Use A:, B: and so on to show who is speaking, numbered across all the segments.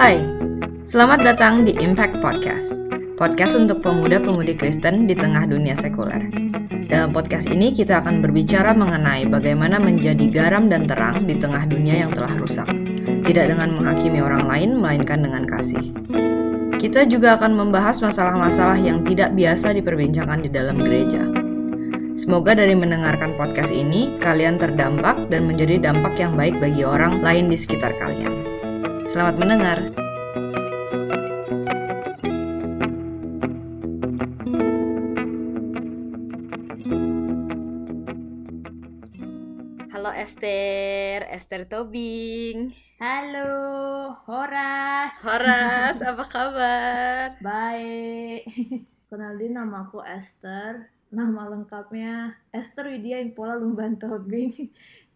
A: Hai, selamat datang di Impact Podcast. Podcast untuk pemuda-pemudi Kristen di tengah dunia sekuler. Dalam podcast ini kita akan berbicara mengenai bagaimana menjadi garam dan terang di tengah dunia yang telah rusak. Tidak dengan menghakimi orang lain, melainkan dengan kasih. Kita juga akan membahas masalah-masalah yang tidak biasa diperbincangkan di dalam gereja. Semoga dari mendengarkan podcast ini, kalian terdampak dan menjadi dampak yang baik bagi orang lain di sekitar kalian. Selamat mendengar. Halo Esther, Esther Tobing.
B: Halo, Horas.
A: Horas, apa kabar?
B: Baik. Kenalin nama aku Esther. Nama lengkapnya Esther Widya Impola Lumban Tobing.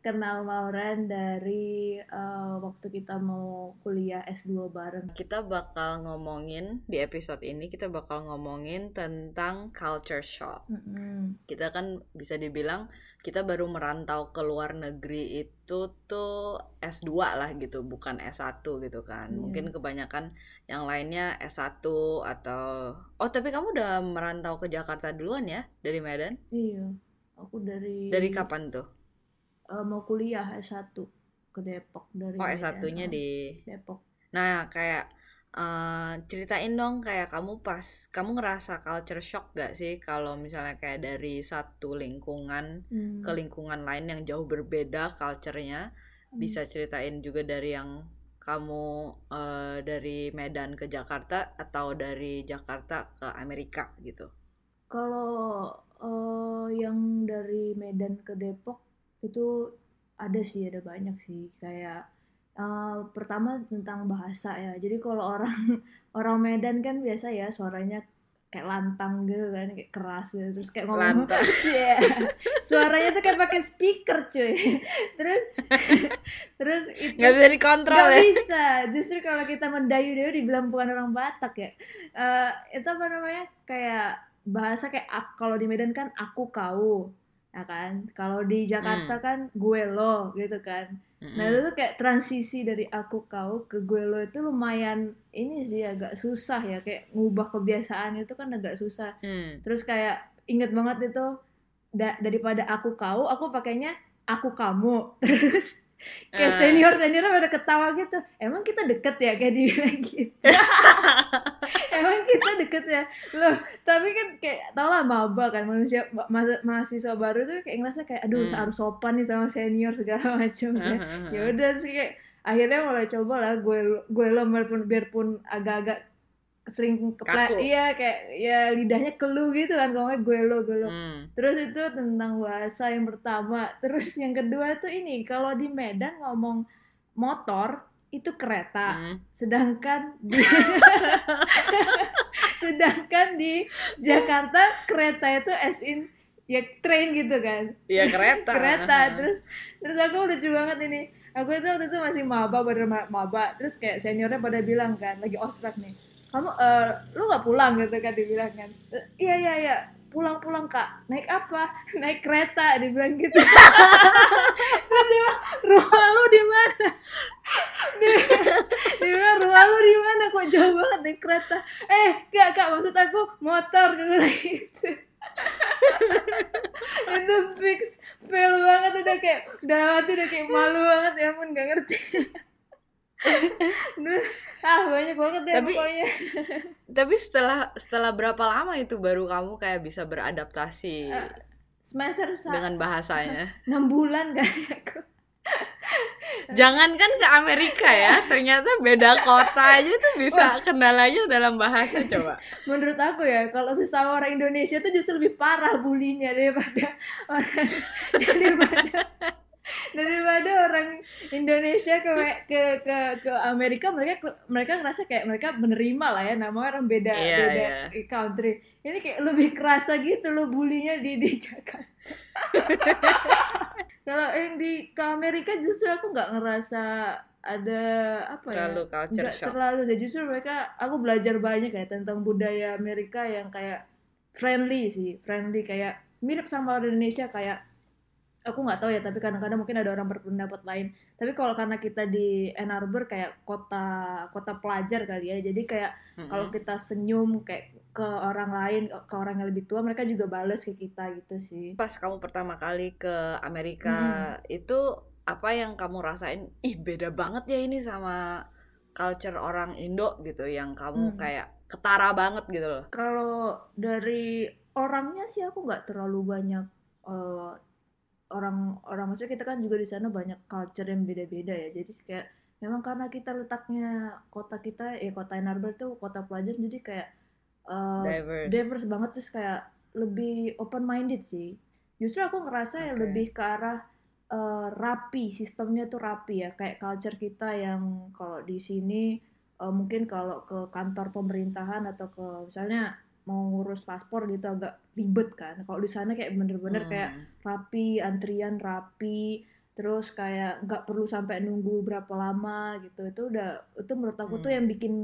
B: Kenal Mauren dari uh, waktu kita mau kuliah S2 bareng.
A: Kita bakal ngomongin di episode ini kita bakal ngomongin tentang culture shock.
B: Mm -hmm.
A: Kita kan bisa dibilang kita baru merantau ke luar negeri itu tuh S2 lah gitu, bukan S1 gitu kan. Yeah. Mungkin kebanyakan yang lainnya S1 atau Oh, tapi kamu udah merantau ke Jakarta duluan ya dari Medan?
B: Iya. Aku dari
A: Dari kapan tuh?
B: Uh, mau kuliah S1 ke Depok dari
A: Oh, S1-nya di
B: Depok.
A: Nah, kayak uh, ceritain dong kayak kamu pas kamu ngerasa culture shock gak sih kalau misalnya kayak dari satu lingkungan
B: Hmm.
A: ke lingkungan lain yang jauh berbeda culture-nya.
B: Hmm.
A: Bisa ceritain juga dari yang kamu uh, dari Medan ke Jakarta atau dari Jakarta ke Amerika gitu.
B: Kalau uh, yang dari Medan ke Depok itu ada sih ada banyak sih. Kayak uh, pertama tentang bahasa ya. Jadi kalau orang orang Medan kan biasa ya suaranya kayak lantang gitu kan kayak keras gitu. Terus kayak ngomong yeah. suaranya tuh kayak pakai speaker cuy. Terus terus itu
A: nggak bisa dikontrol
B: nggak
A: ya?
B: bisa. Justru kalau kita mendayu-dayu dibilang bukan orang Batak ya uh, itu apa namanya? Kayak bahasa kayak kalau di Medan kan aku kau ya kan kalau di Jakarta hmm. kan gue lo gitu kan hmm. nah itu tuh kayak transisi dari aku kau ke gue lo itu lumayan ini sih agak susah ya kayak ngubah kebiasaan itu kan agak susah
A: hmm.
B: terus kayak inget banget itu da daripada aku kau aku pakainya aku kamu terus kayak senior senior pada ketawa gitu. Emang kita deket ya kayak dibilang gitu? Emang kita deket ya? Loh tapi kan kayak tau lah maba kan manusia ma mahasiswa baru tuh kayak ngerasa kayak aduh hmm. harus sopan nih sama senior segala macam ya. Ya udah sih kayak akhirnya mulai coba lah gue gue lo biarpun biarpun agak-agak sering keplak iya kayak ya lidahnya kelu gitu kan kalau gue lo gue lo hmm. terus itu tentang bahasa yang pertama. Terus yang kedua tuh ini kalau di Medan ngomong motor itu kereta. Hmm. sedangkan di sedangkan di Jakarta kereta itu as in ya train gitu kan.
A: Iya kereta.
B: Kereta. Terus terus aku lucu banget ini. Aku itu waktu itu masih maba pada maba. Terus kayak seniornya pada bilang kan lagi ospek nih kamu uh, lu nggak pulang gitu kan dibilang kan? Iya iya iya. Pulang pulang kak. Naik apa? Naik kereta dibilang gitu. Terus dia rumah lu di mana? Dia, rumah lu di mana? Kok jauh banget naik kereta? Eh kak kak. Maksud aku motor gitu. Itu fix. Fail banget. Udah kayak udah mati udah kayak malu banget. Ya pun nggak ngerti ah banyak banget deh
A: tapi,
B: pokoknya.
A: Tapi setelah setelah berapa lama itu baru kamu kayak bisa beradaptasi
B: uh, semester
A: dengan bahasanya?
B: Enam bulan aku.
A: Jangan kan ke Amerika ya, ternyata beda kota aja tuh bisa kendalanya dalam bahasa coba.
B: Menurut aku ya, kalau sesama orang Indonesia tuh justru lebih parah bulinya daripada orang daripada daripada orang Indonesia ke ke ke ke Amerika mereka mereka ngerasa kayak mereka menerima lah ya namanya orang beda yeah, beda yeah. country ini kayak lebih kerasa gitu loh bulinya di di Jakarta kalau yang di ke Amerika justru aku nggak ngerasa ada apa
A: terlalu
B: ya
A: culture shock.
B: terlalu justru mereka aku belajar banyak ya tentang budaya Amerika yang kayak friendly sih friendly kayak mirip sama orang Indonesia kayak aku nggak tahu ya tapi kadang-kadang mungkin ada orang berpendapat lain. Tapi kalau karena kita di Ann Arbor kayak kota kota pelajar kali ya jadi kayak
A: Mm-mm.
B: kalau kita senyum kayak ke orang lain ke orang yang lebih tua mereka juga bales ke kita gitu sih.
A: Pas kamu pertama kali ke Amerika itu apa yang kamu rasain? Ih beda banget ya ini sama culture orang Indo gitu yang kamu
B: Hmm.
A: kayak ketara banget gitu loh.
B: Kalau dari orangnya sih aku nggak terlalu banyak eh, orang orang maksudnya kita kan juga di sana banyak culture yang beda-beda ya. Jadi kayak memang karena kita letaknya kota kita ya kota Ann Arbor tuh kota pelajar jadi kayak eh,
A: diverse.
B: diverse banget terus kayak lebih open minded sih. Justru aku ngerasa ya
A: Oke.
B: lebih ke arah eh, rapi sistemnya tuh rapi ya. Kayak culture kita yang kalau di sini eh, mungkin kalau ke kantor pemerintahan atau ke misalnya mau ngurus paspor gitu agak ribet kan kalau di sana kayak bener-bener kayak
A: Hmm.
B: rapi antrian rapi terus kayak nggak perlu sampai nunggu berapa lama gitu itu udah itu menurut aku tuh
A: Hmm.
B: yang bikin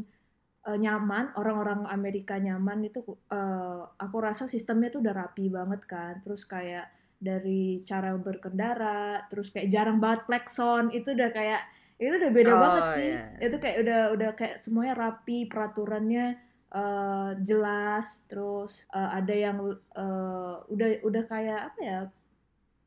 B: eh, nyaman orang-orang Amerika nyaman itu eh, aku rasa sistemnya tuh udah rapi banget kan terus kayak dari cara berkendara terus kayak jarang banget klakson itu udah kayak itu udah beda
A: Oh,
B: banget sih
A: iya.
B: itu kayak udah udah kayak semuanya rapi peraturannya eh, jelas terus eh, ada yang eh, udah udah kayak apa ya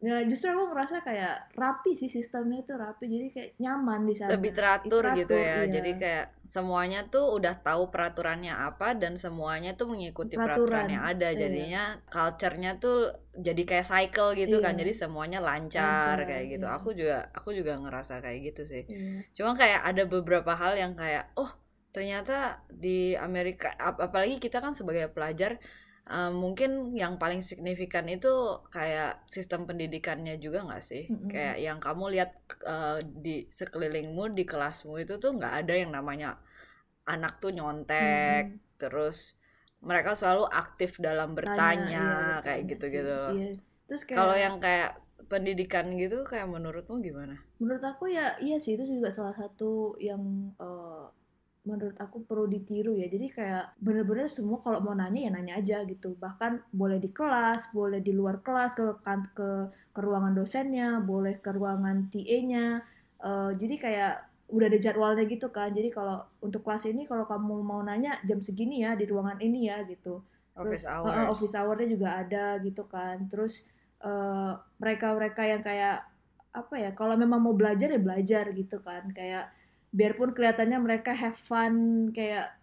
B: ya justru aku ngerasa kayak rapi sih sistemnya itu rapi jadi kayak nyaman di sana
A: lebih teratur, gitu
B: Teratur,
A: ya
B: iya.
A: jadi kayak semuanya tuh udah tahu peraturannya apa dan semuanya tuh mengikuti peraturan
B: Peraturan,
A: yang ada
B: iya.
A: jadinya culture-nya tuh jadi kayak cycle gitu kan
B: Iya.
A: jadi semuanya lancar,
B: Lancar,
A: kayak gitu
B: iya.
A: aku juga aku juga ngerasa kayak gitu sih
B: Iya.
A: Cuma kayak ada beberapa hal yang kayak oh ternyata di Amerika ap- apalagi kita kan sebagai pelajar eh, mungkin yang paling signifikan itu kayak sistem pendidikannya juga nggak sih?
B: Mm-mm.
A: Kayak yang kamu lihat eh, di sekelilingmu di kelasmu itu tuh nggak ada yang namanya anak tuh nyontek
B: Mm-mm.
A: terus mereka selalu aktif dalam
B: Tanya,
A: bertanya
B: iya,
A: kayak gitu-gitu.
B: Iya. Terus kayak
A: Kalau yang kayak pendidikan gitu kayak menurutmu gimana?
B: menurut aku ya iya sih itu juga salah satu yang eh, menurut aku perlu ditiru ya jadi kayak bener-bener semua kalau mau nanya ya nanya aja gitu bahkan boleh di kelas boleh di luar kelas ke kan- ke, ke ruangan dosennya boleh ke ruangan TA-nya Eh, jadi kayak udah ada jadwalnya gitu kan jadi kalau untuk kelas ini kalau kamu mau nanya jam segini ya di ruangan ini ya gitu
A: Office
B: Heeh,
A: hours.
B: office hour-nya juga ada gitu kan. Terus eh, mereka-mereka yang kayak apa ya? Kalau memang mau belajar ya belajar gitu kan. Kayak biarpun kelihatannya mereka have fun kayak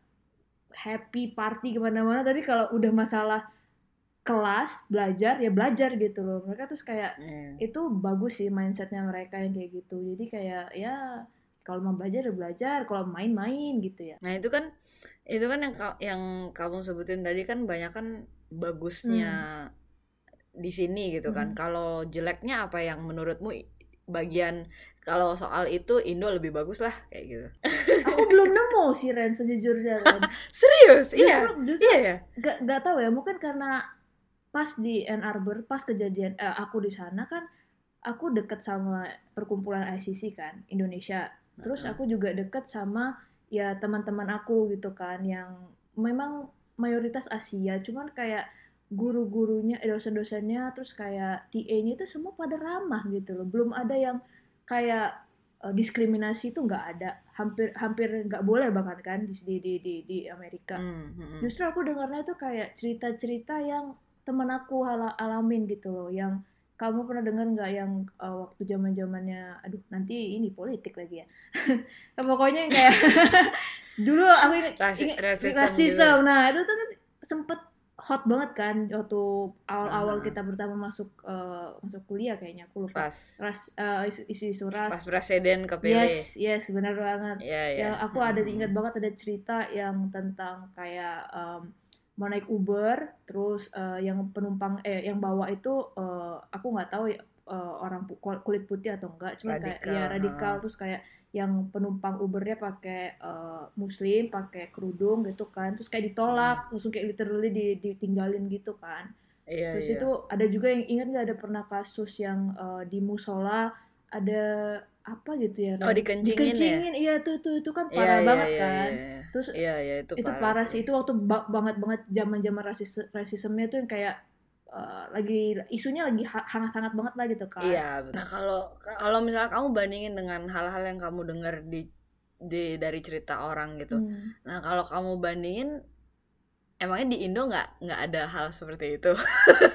B: happy party ke mana-mana, tapi kalau udah masalah kelas belajar ya belajar gitu loh. Mereka terus kayak
A: Iya.
B: itu bagus sih mindsetnya mereka yang kayak gitu. Jadi kayak ya kalau mau belajar ya belajar, kalau main-main gitu ya.
A: Nah itu kan itu kan yang yang kamu sebutin tadi kan banyak kan bagusnya di sini gitu kan.
B: Hmm.
A: Kalau jeleknya apa yang menurutmu bagian kalau soal itu Indo lebih bagus lah kayak gitu.
B: Aku belum nemu sih Ren sejujurnya Ren.
A: Serius? Iya.
B: Justru, justru
A: Iya ya.
B: gak, gak tahu ya mungkin karena pas di Ann Arbor pas kejadian eh, aku di sana kan aku deket sama perkumpulan ICC kan Indonesia terus aku juga deket sama ya teman-teman aku gitu kan yang memang mayoritas Asia cuman kayak guru-gurunya eh, dosen-dosennya terus kayak TA-nya itu semua pada ramah gitu loh belum ada yang kayak eh, diskriminasi itu nggak ada hampir hampir nggak boleh bahkan kan di di di di, Amerika
A: Hmm, hmm.
B: Justru aku dengarnya itu kayak cerita-cerita yang temen aku ala- alamin gitu loh, yang kamu pernah dengar nggak yang uh, waktu zaman zamannya, aduh nanti ini politik lagi ya. Pokoknya yang kayak dulu aku ingat,
A: Rasi-
B: ingat
A: rasism
B: rasisme.
A: gitu.
B: Nah itu tuh kan sempet hot banget kan waktu awal-awal
A: Aha.
B: kita pertama masuk uh, masuk kuliah kayaknya aku lupa.
A: Pas
B: Ras uh, isu- isu-isu ras.
A: pas presiden kepilih.
B: Yes, yes, benar banget
A: Iya, iya.
B: yang aku ada
A: Hmm.
B: ingat banget ada cerita yang tentang kayak em, mau naik Uber terus eh, yang penumpang eh yang bawa itu eh, aku nggak tahu eh, orang kulit putih atau enggak cuma kayak ya radikal terus kayak yang penumpang Ubernya pakai eh, muslim pakai kerudung gitu kan terus kayak ditolak langsung kayak literally di- ditinggalin gitu kan
A: Iya,
B: Terus
A: iya.
B: itu ada juga yang ingat nggak ada pernah kasus yang eh, di musola ada apa gitu ya?
A: Oh, dikencingin ya?
B: Dikencingin, iya tuh tuh itu kan
A: Iya,
B: parah
A: iya,
B: banget
A: iya,
B: kan.
A: iya, iya.
B: Terus
A: Iya, iya, itu,
B: itu parah sih. Itu waktu ba- banget banget zaman-zaman rasis rasismenya tuh yang kayak uh, lagi isunya lagi ha- hangat-hangat banget lah gitu kan
A: Iya. Nah kalau kalau misalnya kamu bandingin dengan hal-hal yang kamu dengar di di dari cerita orang gitu.
B: Hmm.
A: Nah kalau kamu bandingin, emangnya di Indo nggak nggak ada hal seperti itu?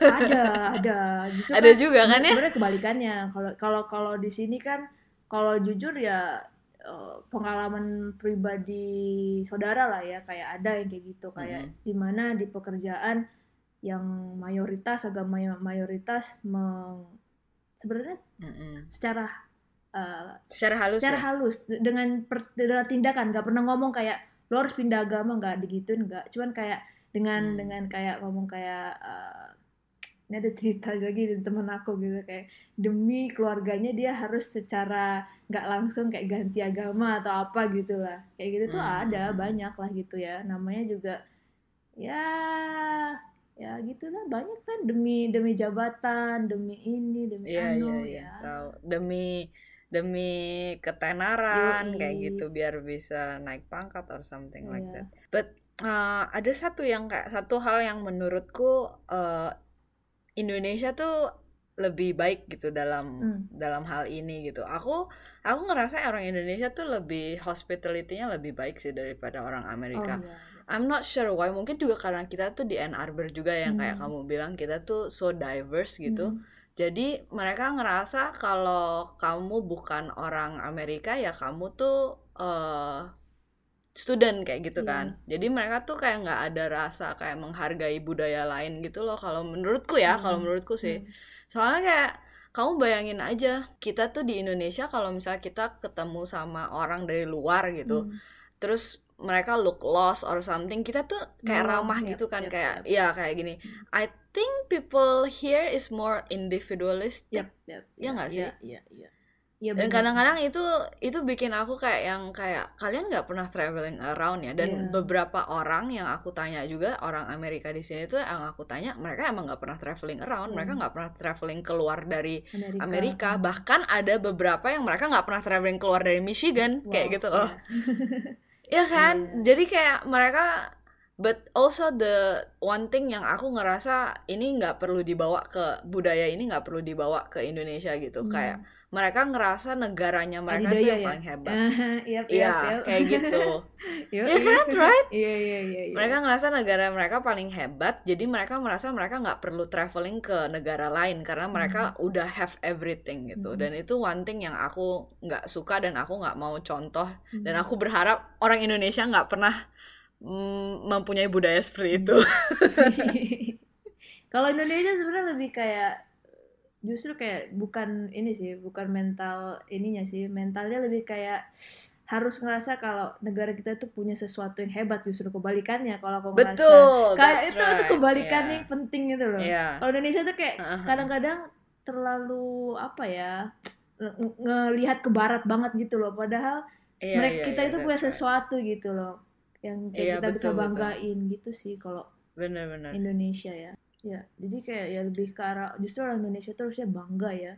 B: ada ada justru
A: ada
B: kan
A: juga kan ya?
B: sebenarnya kebalikannya kalau kalau kalau di sini kan kalau jujur ya eh, pengalaman pribadi saudara lah ya kayak ada yang kayak gitu kayak
A: Mhm.
B: di mana di pekerjaan yang mayoritas agama yang mayoritas meng, sebenarnya
A: Mm-mm.
B: secara eh,
A: Secara halus
B: secara
A: ya?
B: halus de- dengan per- dengan tindakan nggak pernah ngomong kayak lo harus pindah agama nggak digituin nggak cuman kayak dengan
A: Hmm.
B: dengan kayak ngomong kayak eh, ini ada cerita lagi dari temen aku gitu kayak demi keluarganya dia harus secara nggak langsung kayak ganti agama atau apa gitu lah kayak gitu tuh
A: Hmm,
B: ada
A: hmm.
B: banyak lah gitu ya namanya juga ya ya gitulah banyak kan demi demi jabatan demi ini demi
A: iya
B: anu
A: iya.
B: ya
A: Tahu. Demi demi ketenaran
B: Yoi.
A: kayak gitu biar bisa naik pangkat or something like
B: Iya.
A: that. But uh, ada satu yang kayak satu hal yang menurutku uh, Indonesia tuh lebih baik gitu dalam
B: Hmm.
A: dalam hal ini gitu. Aku aku ngerasa orang Indonesia tuh lebih hospitality-nya lebih baik sih daripada orang
B: Oh,
A: Amerika.
B: iya, iya.
A: I'm not sure why. Mungkin juga karena kita tuh di Ann Arbor juga yang kayak
B: Hmm.
A: kamu bilang kita tuh so diverse gitu.
B: Hmm.
A: Jadi mereka ngerasa kalau kamu bukan orang Amerika ya kamu tuh eh, student kayak gitu
B: Iya.
A: kan. Jadi mereka tuh kayak nggak ada rasa kayak menghargai budaya lain gitu loh. Kalau menurutku ya, kalau
B: Hmm.
A: menurutku sih.
B: Hmm.
A: Soalnya kayak kamu bayangin aja kita tuh di Indonesia kalau misalnya kita ketemu sama orang dari luar gitu,
B: Hmm.
A: terus mereka look lost or something, kita tuh kayak
B: Nolong,
A: ramah
B: yap,
A: gitu kan
B: yap,
A: kayak
B: yap.
A: ya kayak gini. I think people here is more individualistic.
B: Yap, yap,
A: Iya nggak sih?
B: Iya, iya. Iya,
A: Dan kadang-kadang itu itu bikin aku kayak yang kayak kalian nggak pernah traveling around ya. Dan
B: Iya.
A: beberapa orang yang aku tanya juga orang Amerika di sini tuh yang aku tanya mereka emang nggak pernah traveling around. Mereka
B: Hmm.
A: nggak pernah traveling keluar dari
B: Amerika.
A: Amerika.
B: Hmm.
A: Bahkan ada beberapa yang mereka nggak pernah traveling keluar dari Michigan kayak
B: Wow,
A: gitu loh.
B: iya.
A: Ya kan?
B: Iya.
A: Jadi kayak mereka but also the one thing yang aku ngerasa ini nggak perlu dibawa ke budaya ini nggak perlu dibawa ke Indonesia gitu.
B: Hmm.
A: Kayak mereka ngerasa negaranya mereka tuh
B: Adidaya
A: yang
B: ya?
A: paling hebat.
B: Iya,
A: Iya, kayak gitu.
B: Iya
A: Iya kan, right?
B: Iya, iya, iya. iya.
A: Mereka ngerasa negara mereka paling hebat, jadi mereka merasa mereka nggak perlu traveling ke negara lain karena mereka udah have everything gitu.
B: Hmm.
A: Dan itu one thing yang aku nggak suka dan aku nggak mau contoh.
B: Hmm.
A: Dan aku berharap orang Indonesia nggak pernah mempunyai budaya seperti itu.
B: Kalau Indonesia sebenarnya lebih kayak justru kayak bukan ini sih, bukan mental ininya sih, mentalnya lebih kayak harus ngerasa kalau negara kita tuh punya sesuatu yang hebat justru kebalikannya kalau aku ngerasa
A: Betul.
B: kayak itu itu
A: right.
B: kebalikan
A: Iya.
B: yang penting gitu loh.
A: Iya.
B: Kalau Indonesia tuh kayak
A: Uh-huh.
B: kadang-kadang terlalu apa ya nge- ngelihat ke barat banget gitu loh padahal
A: Iya,
B: mereka
A: iya,
B: kita
A: iya,
B: itu punya
A: right.
B: sesuatu gitu loh yang kayak
A: Iya,
B: kita bisa
A: betul, betul.
B: banggain gitu sih kalau. Indonesia ya ya jadi kayak ya lebih ke arah justru orang Indonesia tuh harusnya bangga ya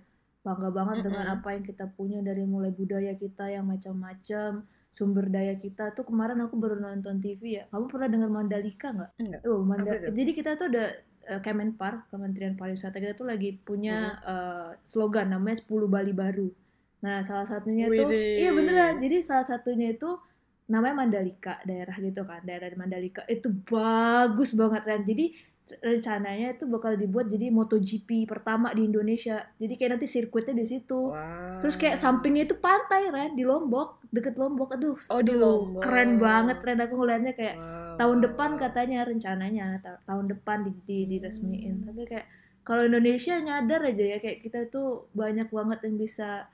B: bangga banget dengan
A: Mm-mm.
B: apa yang kita punya dari mulai budaya kita yang macam-macam sumber daya kita tuh kemarin aku baru nonton TV ya kamu pernah dengar Mandalika nggak?
A: Enggak.
B: Oh,
A: itu?
B: jadi kita tuh ada eh, Kemenpar Kementerian Pariwisata kita tuh lagi punya eh, slogan namanya 10 Bali Baru. Nah salah satunya tuh
A: Widih.
B: iya beneran jadi salah satunya itu namanya Mandalika daerah gitu kan daerah di Mandalika. Itu bagus banget kan jadi rencananya itu bakal dibuat jadi MotoGP pertama di Indonesia. Jadi kayak nanti sirkuitnya di situ.
A: Wow.
B: terus kayak sampingnya itu pantai Ren di Lombok deket Lombok. Aduh
A: Oh, di Lombok.
B: keren banget Ren. Aku ngeliatnya kayak
A: Wow,
B: tahun depan katanya rencananya ta- tahun depan di, di diresmiin.
A: Hmm.
B: tapi kayak kalau Indonesia nyadar aja ya kayak kita tuh banyak banget yang bisa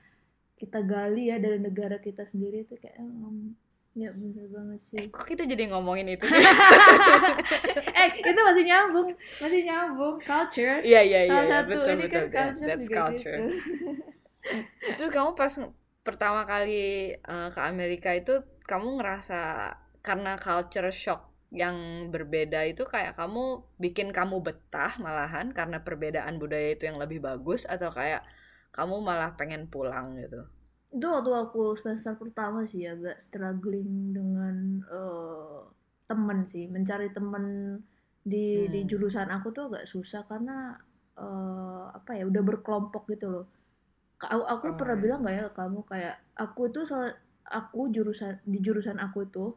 B: kita gali ya dari negara kita sendiri. Itu kayak em, ya bener banget
A: Eh,
B: sih
A: kok kita jadi ngomongin itu sih?
B: eh itu masih nyambung masih nyambung culture
A: Iya iya iya
B: salah
A: iya,
B: satu
A: betul
B: ini
A: betul.
B: kan culture
A: That's
B: juga
A: culture.
B: situ
A: Terus kamu pas pertama kali eh, ke Amerika itu kamu ngerasa karena culture shock yang berbeda itu kayak kamu bikin kamu betah malahan karena perbedaan budaya itu yang lebih bagus atau kayak kamu malah pengen pulang gitu.
B: Itu waktu aku semester pertama sih agak struggling dengan eh, temen sih mencari temen di di
A: Hmm.
B: jurusan aku tuh agak susah karena eh, apa ya udah berkelompok gitu loh aku, aku
A: Oh,
B: pernah
A: iya.
B: bilang nggak ya ke kamu kayak aku tuh salah aku jurusan di jurusan aku tuh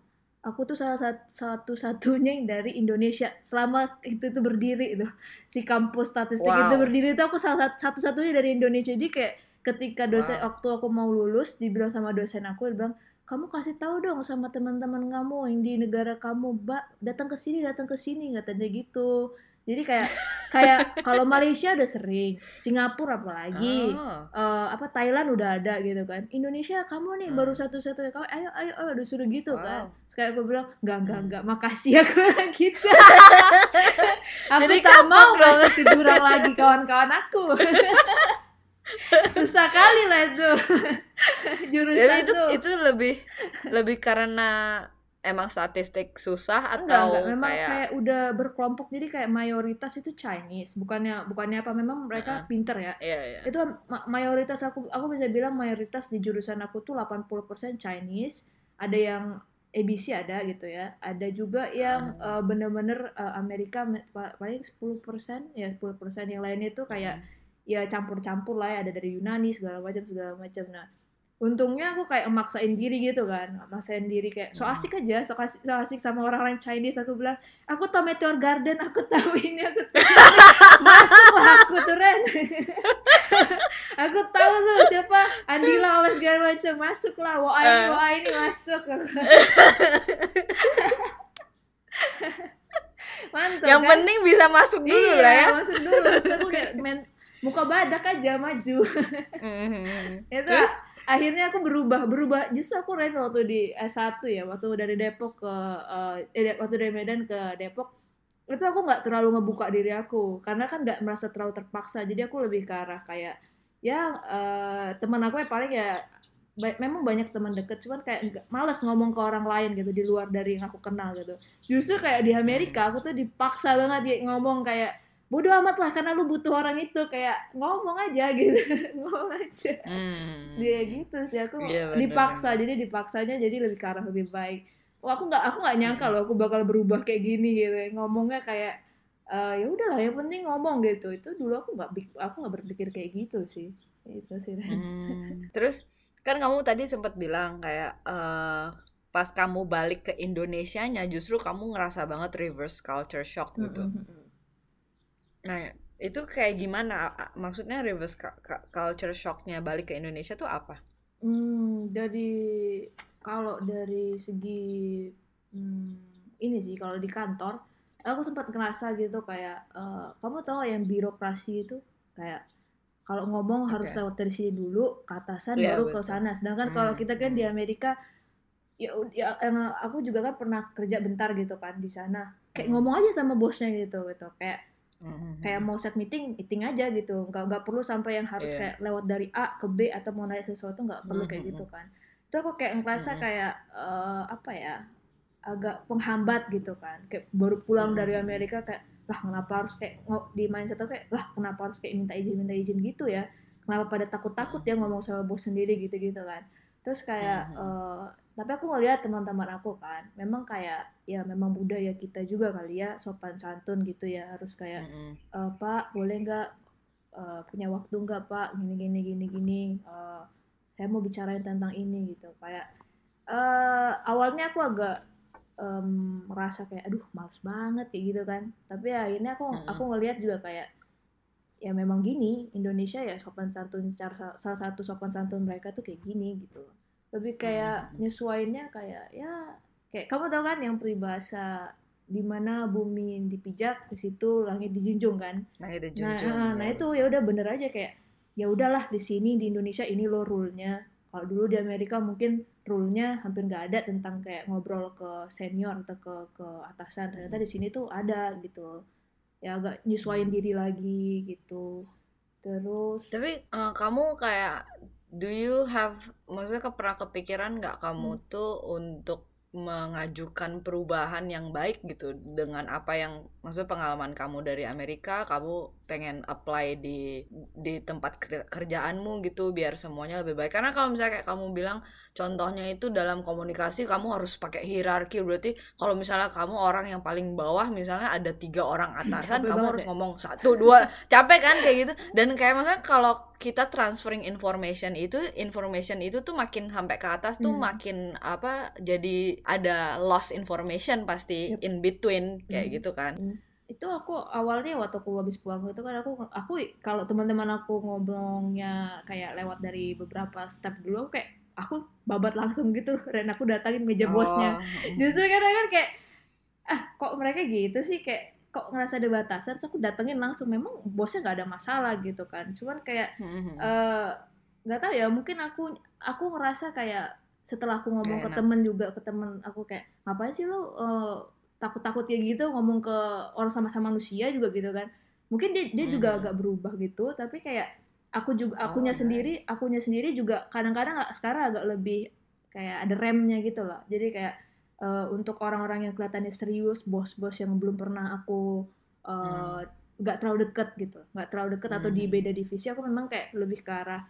B: aku tuh salah sat- satu-satunya yang dari Indonesia selama itu tuh berdiri itu si kampus statistik
A: Wow.
B: itu berdiri itu aku salah sat- satu-satunya dari Indonesia jadi kayak ketika dosen
A: Wow.
B: waktu aku mau lulus dibilang sama dosen aku dia bilang kamu kasih tahu dong sama teman-teman kamu yang di negara kamu mbak datang ke sini datang ke sini katanya gitu jadi kayak kayak kalau Malaysia udah sering Singapura apalagi
A: Oh.
B: eh, apa Thailand udah ada gitu kan Indonesia kamu nih
A: Hmm.
B: baru satu-satunya kamu ayo ayo ayo disuruh gitu kan
A: Wow.
B: Terus kayak aku bilang enggak enggak enggak makasih aku bilang gitu aku
A: Jadi
B: tak mau kasih tiduran lagi kawan-kawan aku susah kali lah itu jurusan
A: Jadi itu
B: tuh
A: itu lebih lebih karena emang statistik susah
B: enggak
A: atau
B: enggak memang
A: kayak,
B: kayak... udah berkelompok jadi kayak mayoritas itu Chinese bukannya bukannya apa memang mereka
A: Heeh.
B: pinter ya
A: Iya, iya.
B: itu ma- mayoritas aku aku bisa bilang mayoritas di jurusan aku tuh 80% Chinese ada yang ABC ada gitu ya ada juga yang
A: Ah.
B: eh, bener-bener eh, Amerika me- pa- paling 10% ya 10% yang lainnya itu kayak
A: Hmm.
B: Ya campur-campur lah ya ada dari Yunani segala macam segala macam nah untungnya aku kayak maksain diri gitu kan maksain diri kayak so
A: Hmm.
B: asik aja so asik, so asik sama orang-orang Chinese aku bilang aku tahu Meteor Garden aku tahu ini aku tahu ini. masuk lah aku tuh Ren aku tahu tuh siapa Andila apa segala macam masuk lah Wah ini
A: Eh.
B: wah ini masuk mantap
A: Yang
B: kan?
A: penting bisa masuk dulu
B: iya,
A: lah ya.
B: masuk dulu terus aku kayak muka badak aja maju.
A: Mhm.
B: itu
A: Terus?
B: akhirnya aku berubah berubah. Justru aku Ren waktu di S1 ya waktu dari Depok ke eh, eh, waktu dari Medan ke Depok itu aku nggak terlalu ngebuka diri aku. Karena kan nggak merasa terlalu terpaksa. Jadi aku lebih ke arah kayak ya eh, teman aku yang paling ya ba- memang banyak teman deket. Cuman kayak nggak males ngomong ke orang lain gitu di luar dari yang aku kenal gitu. Justru kayak di Amerika aku tuh dipaksa banget dia ngomong kayak bodoh amat lah karena lu butuh orang itu kayak ngomong aja gitu ngomong aja
A: Hmm.
B: dia gitu sih aku
A: Iya, bener,
B: dipaksa jadi dipaksanya jadi lebih ke arah lebih baik Wah, aku nggak aku nggak nyangka loh aku bakal berubah kayak gini gitu ngomongnya kayak eh, ya udahlah yang penting ngomong gitu itu dulu aku nggak aku nggak berpikir kayak gitu sih itu sih.
A: Hmm. Terus kan kamu tadi sempat bilang kayak eh, pas kamu balik ke Indonesianya justru kamu ngerasa banget reverse culture shock gitu.
B: Mm, mm, mm.
A: Nah, itu kayak gimana? Maksudnya reverse cu- cu- culture shocknya balik ke Indonesia tuh apa?
B: Hmm, dari kalau dari segi hmm, ini sih kalau di kantor aku sempat ngerasa gitu kayak eh, kamu tahu yang birokrasi itu kayak kalau ngomong harus
A: Oke.
B: lewat dari sini dulu ke atasan
A: Iya,
B: baru ke sana sedangkan kalau
A: Hmm,
B: kita kan di
A: hmm.
B: Amerika ya, ya aku juga kan pernah kerja bentar gitu kan di sana kayak
A: Hmm.
B: ngomong aja sama bosnya gitu gitu kayak
A: Mhm.
B: kayak mau set meeting meeting aja gitu nggak nggak perlu sampai yang harus
A: Iya.
B: kayak lewat dari A ke B atau mau nanya sesuatu nggak perlu kayak
A: Mhm.
B: gitu kan itu aku kayak ngerasa
A: Mhm.
B: kayak eh, apa ya agak penghambat gitu kan kayak baru pulang dari
A: Mhm.
B: Amerika kayak lah kenapa harus kayak di mindset aku kayak lah kenapa harus kayak minta izin minta izin gitu ya kenapa pada takut-takut ya ngomong sama bos sendiri gitu-gitu kan terus kayak
A: Mhm.
B: eh, tapi aku ngeliat teman-teman aku kan memang kayak ya memang budaya kita juga kali ya sopan santun gitu ya harus kayak
A: Mhm.
B: "Eh, Pak boleh nggak eh, punya waktu nggak Pak gini gini gini gini Eh, saya mau bicarain tentang ini gitu kayak eh awalnya aku agak em, merasa kayak aduh males banget kayak gitu kan tapi akhirnya aku
A: Mm-mm.
B: aku ngelihat juga kayak ya memang gini Indonesia ya sopan santun secara sa- salah satu sopan santun mereka tuh kayak gini gitu lebih kayak
A: Mm-mm.
B: nyesuainnya kayak ya kayak kamu tahu kan yang peribahasa di mana bumi dipijak di situ langit dijunjung kan?
A: Nah, itu
B: nah eh, nah
A: ya,
B: itu
A: betul.
B: ya udah bener aja kayak ya udahlah di sini di Indonesia ini lo rule-nya. Kalau dulu di Amerika mungkin rule-nya hampir nggak ada tentang kayak ngobrol ke senior atau ke ke atasan. Ternyata di sini tuh ada gitu ya agak nyesuaiin diri lagi gitu. Terus
A: Tapi eh, kamu kayak do you have maksudnya ke pernah kepikiran nggak kamu
B: Hmm.
A: tuh untuk mengajukan perubahan yang baik gitu dengan apa yang maksud pengalaman kamu dari Amerika kamu pengen apply di di tempat kerjaanmu gitu biar semuanya lebih baik karena kalau misalnya kayak kamu bilang contohnya itu dalam komunikasi kamu harus pakai hierarki berarti kalau misalnya kamu orang yang paling bawah misalnya ada tiga orang atasan kamu harus ya. ngomong satu dua capek kan kayak gitu dan kayak maksudnya kalau kita transferring information itu information itu tuh makin sampai ke atas tuh hmm. makin apa jadi ada lost information pasti yep. in between kayak hmm. gitu kan hmm.
B: Itu aku awalnya waktu aku habis pulang itu kan aku aku kalau teman-teman aku ngobrolnya kayak lewat dari beberapa step dulu kayak aku babat langsung gitu dan aku datangin meja oh. bosnya. justru kadang kan kayak ah kok mereka gitu sih? Kayak kok ngerasa ada batasan? So aku datengin langsung. Memang bosnya nggak ada masalah gitu kan. Cuman kayak hmm, hmm. Eh, nggak uh, tahu ya mungkin aku aku ngerasa kayak setelah aku ngomong ke temen juga ke temen aku kayak ngapain sih lo uh, takut-takut kayak gitu ngomong ke orang sama-sama manusia juga gitu kan mungkin dia dia hmm. juga agak berubah gitu tapi kayak aku juga oh, akunya oh, sendiri akunya sendiri juga kadang-kadang sekarang agak lebih kayak ada remnya gitu loh jadi kayak uh, untuk orang-orang yang kelihatannya serius bos-bos yang belum pernah aku uh, hmm. terlalu deket gitu nggak terlalu deket hmm. atau di hmm. beda divisi aku memang kayak lebih ke arah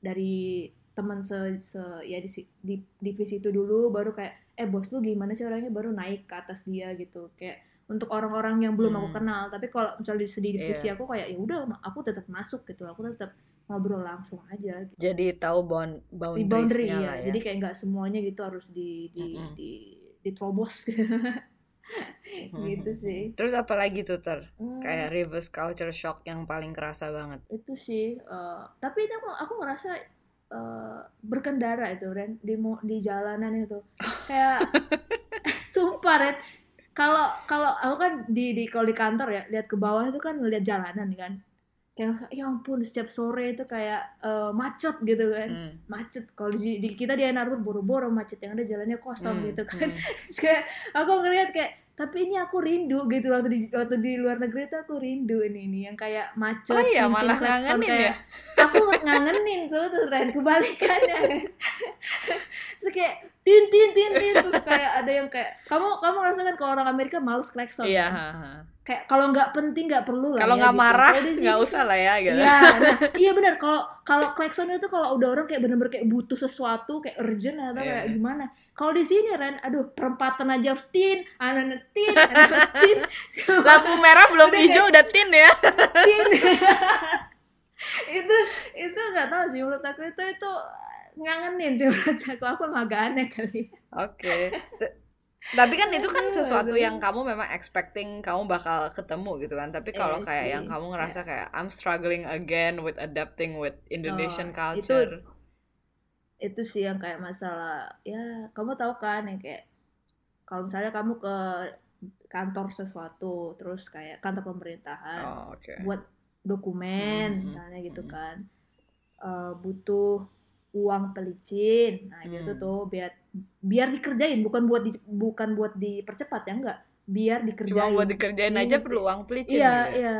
B: dari teman se, se ya di, di divisi itu dulu baru kayak eh bos lu gimana sih orangnya baru naik ke atas dia gitu kayak untuk orang-orang yang belum hmm. aku kenal tapi kalau misalnya di, di divisi yeah. aku kayak ya udah aku tetap masuk gitu aku tetap ngobrol langsung aja gitu.
A: jadi tahu bound boundary, boundary ya. ya
B: jadi kayak nggak semuanya gitu harus di di, mm -hmm. di diterobos gitu sih
A: terus apa lagi tuh ter hmm. kayak reverse culture shock yang paling kerasa banget
B: itu sih uh, tapi itu aku aku ngerasa uh, berkendara itu Ren di di jalanan itu kayak sumpah Ren kalau kalau aku kan di di kalau di kantor ya lihat ke bawah itu kan ngeliat jalanan kan kayak ya ampun setiap sore itu kayak uh, macet gitu kan hmm. macet kalau di, di kita di Anarbor boro-boro macet yang ada jalannya kosong hmm. gitu kan hmm. kayak aku ngeliat kayak tapi ini aku rindu gitu waktu di waktu di luar negeri itu aku rindu ini ini yang kayak macet
A: oh iya malah ngangenin kayak, ya
B: aku ngangenin tuh tuh Ren kebalikannya kan terus kayak tin tin tin tin terus kayak ada yang kayak kamu kamu ngerasakan kalau orang Amerika males klakson
A: iya kan?
B: kayak kalau nggak penting nggak perlu
A: lah kalau ya, nggak ya, gitu. marah nggak usah lah ya gitu
B: iya nah, iya benar kalau kalau klakson itu kalau udah orang kayak bener-bener kayak butuh sesuatu kayak urgent atau yeah. kayak gimana kalau di sini Ren aduh perempatan aja harus tin anak tin anak tin.
A: Lampu merah belum udah hijau udah tin ya. Tin.
B: Itu itu nggak tahu sih menurut aku itu itu ngangenin sih menurut aku. Aku emang agak aneh kali.
A: Oke. Okay tapi kan itu kan sesuatu yang kamu memang expecting kamu bakal ketemu gitu kan. Tapi kalau kayak yang kamu ngerasa kayak I'm struggling again with adapting with Indonesian oh, culture.
B: itu itu sih yang kayak masalah ya kamu tahu kan yang kayak kalau misalnya kamu ke kantor sesuatu terus kayak kantor pemerintahan oh, okay. buat dokumen mm -hmm. misalnya gitu mm -hmm. kan uh, butuh uang pelicin nah gitu hmm. gitu tuh biar biar dikerjain bukan buat di, bukan buat dipercepat ya enggak biar dikerjain
A: cuma buat dikerjain Ini, aja perlu uang pelicin
B: iya gitu. iya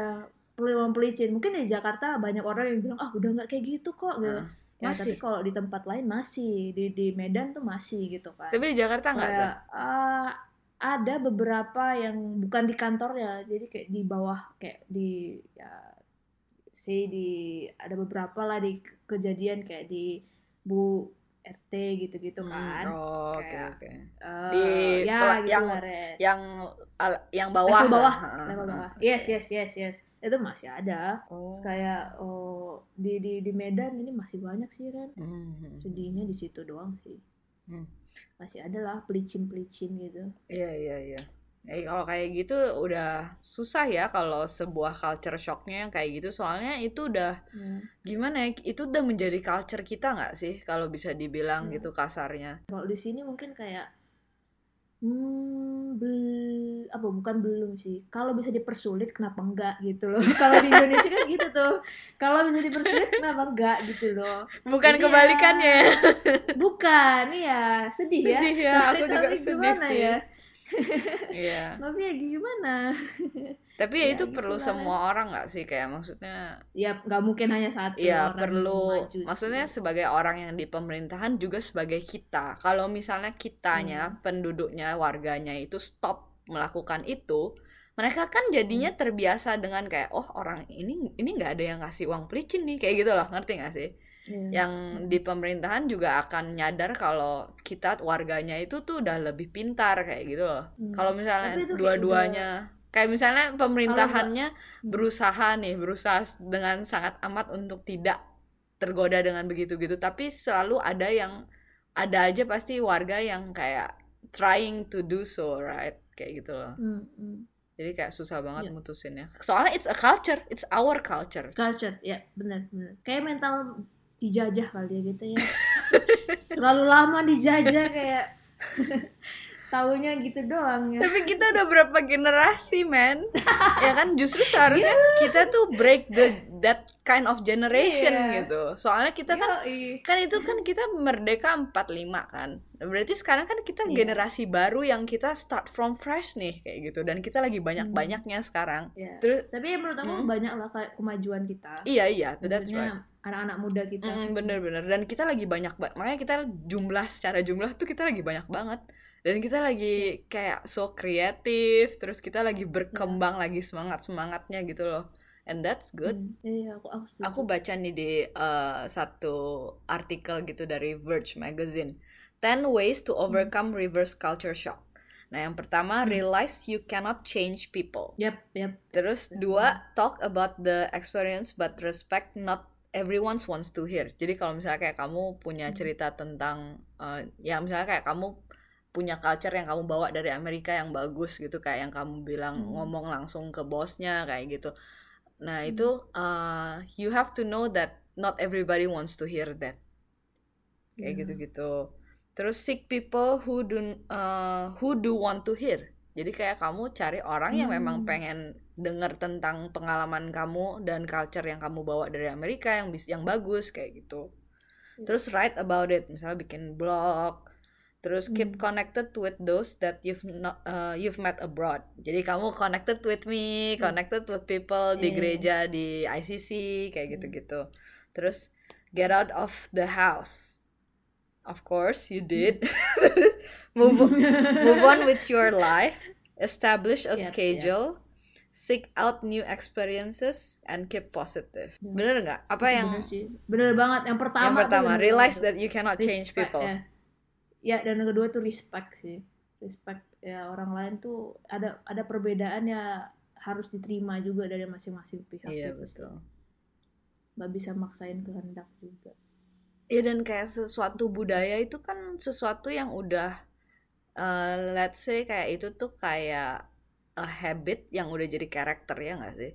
B: perlu uang pelicin mungkin di Jakarta banyak orang yang bilang ah udah nggak kayak gitu kok gitu. Uh, ya, masih tapi kalau di tempat lain masih di di Medan tuh masih gitu kan
A: tapi di Jakarta nggak ada
B: uh, ada beberapa yang bukan di kantornya jadi kayak di bawah kayak di ya sih di ada beberapa lah di kejadian kayak di Bu RT gitu-gitu hmm, kan.
A: Hmm, oh, oke oke. Okay,
B: uh, di ya, gitu
A: yang yang uh, yang bawah.
B: Level bawah. Level bawah. Yes, yes, yes, yes. Itu masih ada. Oh. Kayak oh di di di Medan ini masih banyak sih Ren. Hmm. hmm, hmm. Sedihnya di situ doang sih. Hmm. Masih ada lah pelicin-pelicin gitu.
A: Iya, iya, iya. Eh, kalau kayak gitu udah susah ya kalau sebuah culture shocknya yang kayak gitu soalnya itu udah hmm. gimana ya itu udah menjadi culture kita nggak sih kalau bisa dibilang hmm. gitu kasarnya
B: kalau di sini mungkin kayak hmm bel apa bukan belum sih kalau bisa dipersulit kenapa enggak gitu loh kalau di Indonesia kan gitu tuh kalau bisa dipersulit kenapa enggak gitu loh
A: bukan Jadi kebalikannya
B: ya, bukan ya sedih,
A: ya. sedih ya, ya. aku juga sedih
B: gimana
A: sih.
B: ya
A: Iya.
B: Tapi ya gimana?
A: Tapi ya,
B: Ya,
A: itu
B: gitu
A: perlu semua orang nggak sih kayak maksudnya
B: ya nggak mungkin hanya satu
A: ya
B: orang
A: perlu
B: maju sih.
A: maksudnya sebagai orang yang di pemerintahan juga sebagai kita. Kalau misalnya kitanya
B: Hmm.
A: penduduknya warganya itu stop melakukan itu, mereka kan jadinya
B: Hmm.
A: terbiasa dengan kayak oh orang ini ini nggak ada yang ngasih uang pelicin nih kayak gitu loh ngerti nggak sih?
B: Iya.
A: yang di pemerintahan juga akan nyadar kalau kita warganya itu tuh udah lebih pintar kayak gitu loh.
B: Hmm.
A: Kalau misalnya dua-duanya kayak misalnya pemerintahannya
B: Hmm.
A: berusaha nih, berusaha dengan sangat amat untuk tidak tergoda dengan begitu-gitu, tapi selalu ada yang ada aja pasti warga yang kayak trying to do so, right? Kayak gitu loh.
B: Hmm, hmm.
A: Jadi kayak susah banget
B: Iya.
A: mutusinnya. Soalnya it's a culture, it's our culture.
B: culture ya benar benar kayak mental dijajah kali ya gitu ya terlalu lama dijajah kayak taunya gitu doang ya
A: Tapi kita udah berapa generasi, man? ya kan justru seharusnya kita tuh break the that kind of generation
B: Iya.
A: gitu. Soalnya kita kan
B: Yoi.
A: kan itu kan kita merdeka 45 kan. Berarti sekarang kan kita
B: Iya.
A: generasi baru yang kita start from fresh nih kayak gitu dan kita lagi banyak-banyaknya sekarang.
B: Ya.
A: Terus
B: tapi ya menurut aku
A: Hmm.
B: banyak lah kemajuan kita
A: iya iya, that's
B: Maksudnya
A: right.
B: Anak-anak muda kita.
A: Mm, bener-bener dan kita lagi banyak ba- makanya kita jumlah secara jumlah tuh kita lagi banyak banget. Dan kita lagi kayak so kreatif terus kita lagi berkembang lagi semangat semangatnya gitu loh. And that's good.
B: Hmm, iya aku aku
A: aku baca nih di uh, satu artikel gitu dari Verge magazine. 10 ways to overcome reverse culture shock. Nah yang pertama
B: Hmm.
A: realize you cannot change people.
B: Yep yep.
A: Terus dua, talk about the experience but respect not everyone wants to hear. Jadi kalau misalnya kayak kamu punya
B: Hmm.
A: cerita tentang eh, ya misalnya kayak kamu punya culture yang kamu bawa dari Amerika yang bagus gitu kayak yang kamu bilang
B: Hmm.
A: ngomong langsung ke bosnya kayak gitu. Nah,
B: Hmm.
A: itu eh, you have to know that not everybody wants to hear that. Kayak
B: Hmm.
A: gitu-gitu. Terus seek people who do uh, who do want to hear. Jadi kayak kamu cari orang yang memang
B: Hmm.
A: pengen dengar tentang pengalaman kamu dan culture yang kamu bawa dari Amerika yang bis yang bagus kayak gitu.
B: Ya.
A: Terus write about it, misalnya bikin blog. Terus keep
B: Hmm.
A: connected with those that you've not uh, you've met abroad. Jadi kamu connected with me,
B: Hmm.
A: connected with people di
B: Iya.
A: gereja, di ICC kayak
B: Hmm.
A: gitu-gitu. Terus get out of the house. Of course you did. Move move on with your life, establish a
B: Yep, yep.
A: Seek out new experiences, and keep positive.
B: Ya.
A: Bener nggak? Apa yang
B: bener sih bener banget yang pertama
A: yang pertama realize that you cannot change
B: Respect,
A: people.
B: ya. ya dan yang kedua tuh respect sih respect ya orang lain tuh ada ada perbedaan ya harus diterima juga dari masing-masing pihak
A: Iya
B: gitu sih.
A: betul.
B: nggak bisa maksain kehendak juga
A: Ya dan kayak sesuatu budaya itu kan sesuatu yang udah eh, let's say kayak itu tuh kayak a habit yang udah jadi karakter ya nggak sih?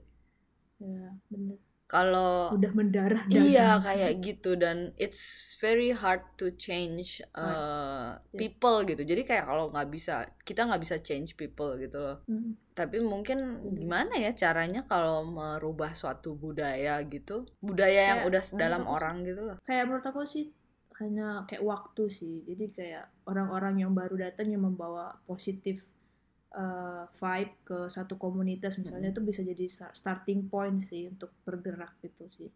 B: ya bener
A: Kalau
B: udah mendarah
A: Iya
B: daging.
A: kayak gitu dan it's very hard to change uh,
B: Ya.
A: people gitu. Jadi kayak kalau nggak bisa kita nggak bisa change people gitu loh.
B: Hmm.
A: Tapi mungkin gimana ya caranya kalau merubah suatu budaya gitu, budaya yang
B: Kayak
A: udah dalam
B: aku
A: orang gitu loh.
B: kayak menurut aku sih hanya kayak waktu sih jadi kayak orang-orang yang baru datang yang membawa positif uh, vibe ke satu komunitas misalnya
A: Mm.
B: itu bisa jadi starting point sih untuk bergerak gitu sih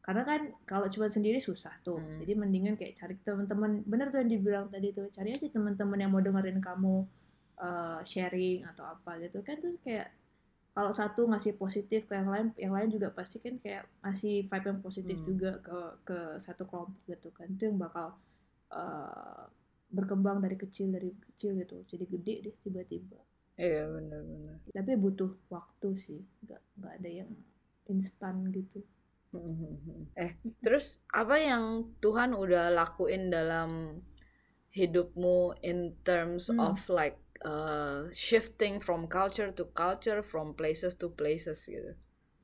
B: karena kan kalau cuma sendiri susah tuh
A: Mm.
B: jadi mendingan kayak cari teman-teman bener tuh yang dibilang tadi tuh cari aja teman-teman yang mau dengerin kamu uh, sharing atau apa gitu kan tuh kayak kalau satu ngasih positif ke yang lain yang lain juga pasti kan kayak ngasih vibe yang positif
A: Hmm.
B: juga ke ke satu kelompok gitu kan itu yang bakal uh, berkembang dari kecil dari kecil gitu jadi gede deh tiba-tiba
A: Iya benar-benar.
B: tapi butuh waktu sih nggak nggak ada yang instan gitu
A: Eh terus apa yang Tuhan udah lakuin dalam hidupmu in terms
B: Hmm.
A: of like uh, shifting from culture to culture, from places to places gitu?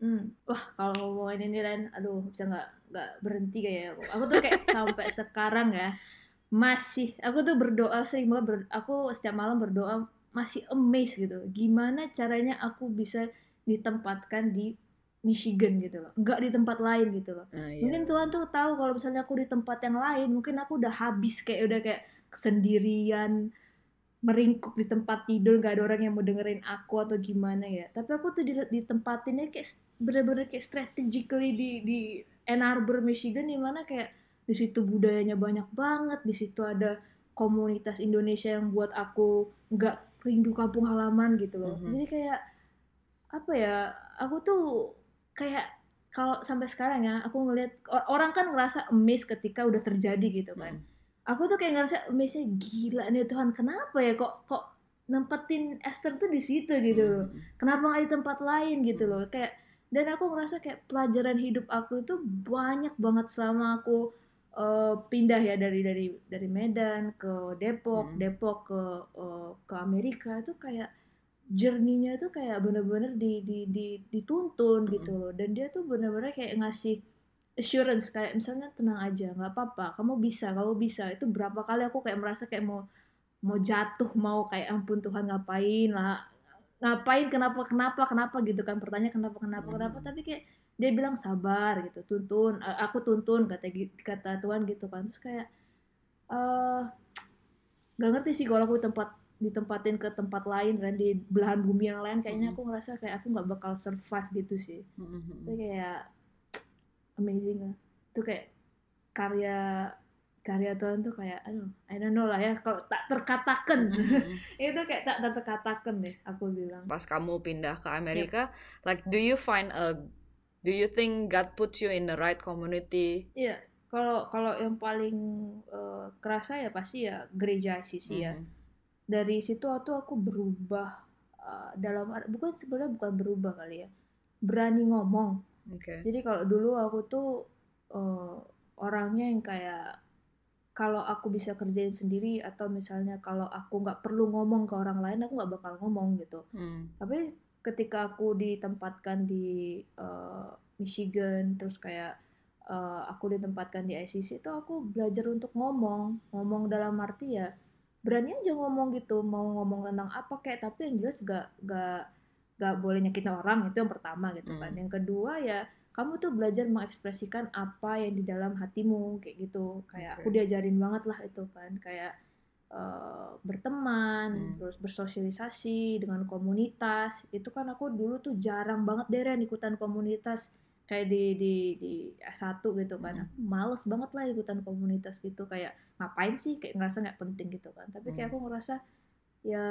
B: Hmm. Wah, kalau ngomongin ini Ren, aduh bisa nggak nggak berhenti kayak aku. Aku tuh kayak sampai sekarang ya masih aku tuh berdoa sering banget ber- aku setiap malam berdoa masih amazed gitu. Gimana caranya aku bisa ditempatkan di Michigan gitu loh. Nggak di tempat lain gitu loh.
A: Ah, iya.
B: Mungkin Tuhan tuh tahu kalau misalnya aku di tempat yang lain, mungkin aku udah habis kayak udah kayak sendirian meringkuk di tempat tidur gak ada orang yang mau dengerin aku atau gimana ya tapi aku tuh di, ditempatinnya kayak bener-bener kayak strategically di di Ann Arbor Michigan di mana kayak di situ budayanya banyak banget di situ ada komunitas Indonesia yang buat aku nggak rindu kampung halaman gitu loh
A: Mhm.
B: jadi kayak apa ya aku tuh kayak kalau sampai sekarang ya aku ngelihat or- orang kan ngerasa amazed ketika udah terjadi gitu kan
A: Mm.
B: aku tuh kayak ngerasa amazed gila nih Tuhan kenapa ya kok kok nempetin Esther tuh di situ gitu loh
A: Mm.
B: kenapa nggak di tempat lain gitu loh kayak dan aku ngerasa kayak pelajaran hidup aku itu banyak banget selama aku eh, pindah ya dari dari dari Medan ke Depok
A: Hmm.
B: Depok ke eh, ke Amerika itu kayak journey-nya itu kayak bener-bener di, di, di, dituntun
A: Hmm.
B: gitu loh dan dia tuh bener-bener kayak ngasih assurance kayak misalnya tenang aja nggak apa-apa kamu bisa kamu bisa itu berapa kali aku kayak merasa kayak mau mau jatuh mau kayak ampun Tuhan ngapain lah ngapain kenapa kenapa kenapa gitu kan pertanyaan kenapa kenapa kenapa
A: Hmm.
B: tapi kayak dia bilang sabar gitu tuntun A- aku tuntun kata kata Tuhan gitu kan. Terus kayak eh nggak ngerti sih kalau aku tempat ditempatin ke tempat lain dan di belahan bumi yang lain kayaknya aku ngerasa kayak aku nggak bakal survive gitu sih. Itu kayak amazing lah. Itu kayak karya karya Tuhan tuh kayak aduh I don't know lah ya kalau tak terkatakan. Itu kayak tak tak terkatakan deh aku bilang.
A: Pas kamu pindah ke Amerika, like do you find a do you think God put you in the right community?
B: Iya, kalau kalau yang paling eh, kerasa ya pasti ya gereja ICC ya.
A: Mhm.
B: Dari situ tuh aku berubah eh, dalam bukan sebenarnya bukan berubah kali ya, berani ngomong.
A: Oke.
B: Jadi kalau dulu aku tuh eh, orangnya yang kayak kalau aku bisa kerjain sendiri atau misalnya kalau aku nggak perlu ngomong ke orang lain aku nggak bakal ngomong gitu.
A: Hmm.
B: tapi ketika aku ditempatkan di eh, Michigan terus kayak eh, aku ditempatkan di ICC itu aku belajar untuk ngomong. Ngomong dalam arti ya berani aja ngomong gitu. Mau ngomong tentang apa kayak tapi yang jelas gak gak gak boleh nyakitin orang. Itu yang pertama gitu kan.
A: Hmm.
B: yang kedua ya kamu tuh belajar mengekspresikan apa yang di dalam hatimu kayak gitu. Kayak aku
A: Oke.
B: diajarin banget lah itu kan. Kayak eh, berteman
A: Hmm.
B: terus bersosialisasi dengan komunitas. Itu kan aku dulu tuh jarang banget deh Ren ikutan komunitas. Kayak di di di S1 gitu kan.
A: Hmm.
B: aku males banget lah ikutan komunitas gitu. Kayak ngapain sih? Kayak ngerasa nggak penting gitu kan. Tapi kayak
A: Hmm.
B: aku ngerasa ya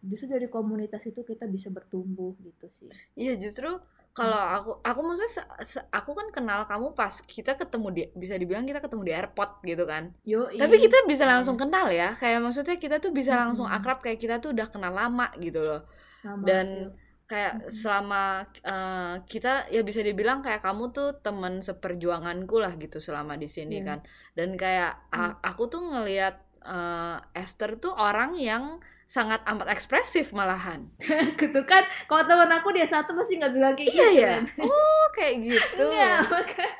B: justru dari komunitas itu kita bisa bertumbuh gitu sih.
A: Iya justru kalau aku aku maksudnya aku kan kenal kamu pas kita ketemu di bisa dibilang kita ketemu di airport gitu kan.
B: yo
A: Tapi kita bisa langsung kenal ya. Kayak maksudnya kita tuh bisa langsung
B: Mm-mm.
A: akrab kayak kita tuh udah kenal lama gitu loh.
B: Nama,
A: dan-
B: yo.
A: Kayak selama eh, kita ya bisa dibilang kayak kamu tuh teman seperjuanganku lah gitu selama di sini
B: Iya.
A: kan. Dan kayak a- aku tuh ngelihat eh, Esther tuh orang yang sangat amat ekspresif malahan.
B: gitu kan kalau teman aku dia satu pasti nggak bilang kayak
A: Iya
B: gitu
A: ya.
B: Ren.
A: Oh kayak gitu.
B: Enggak, makanya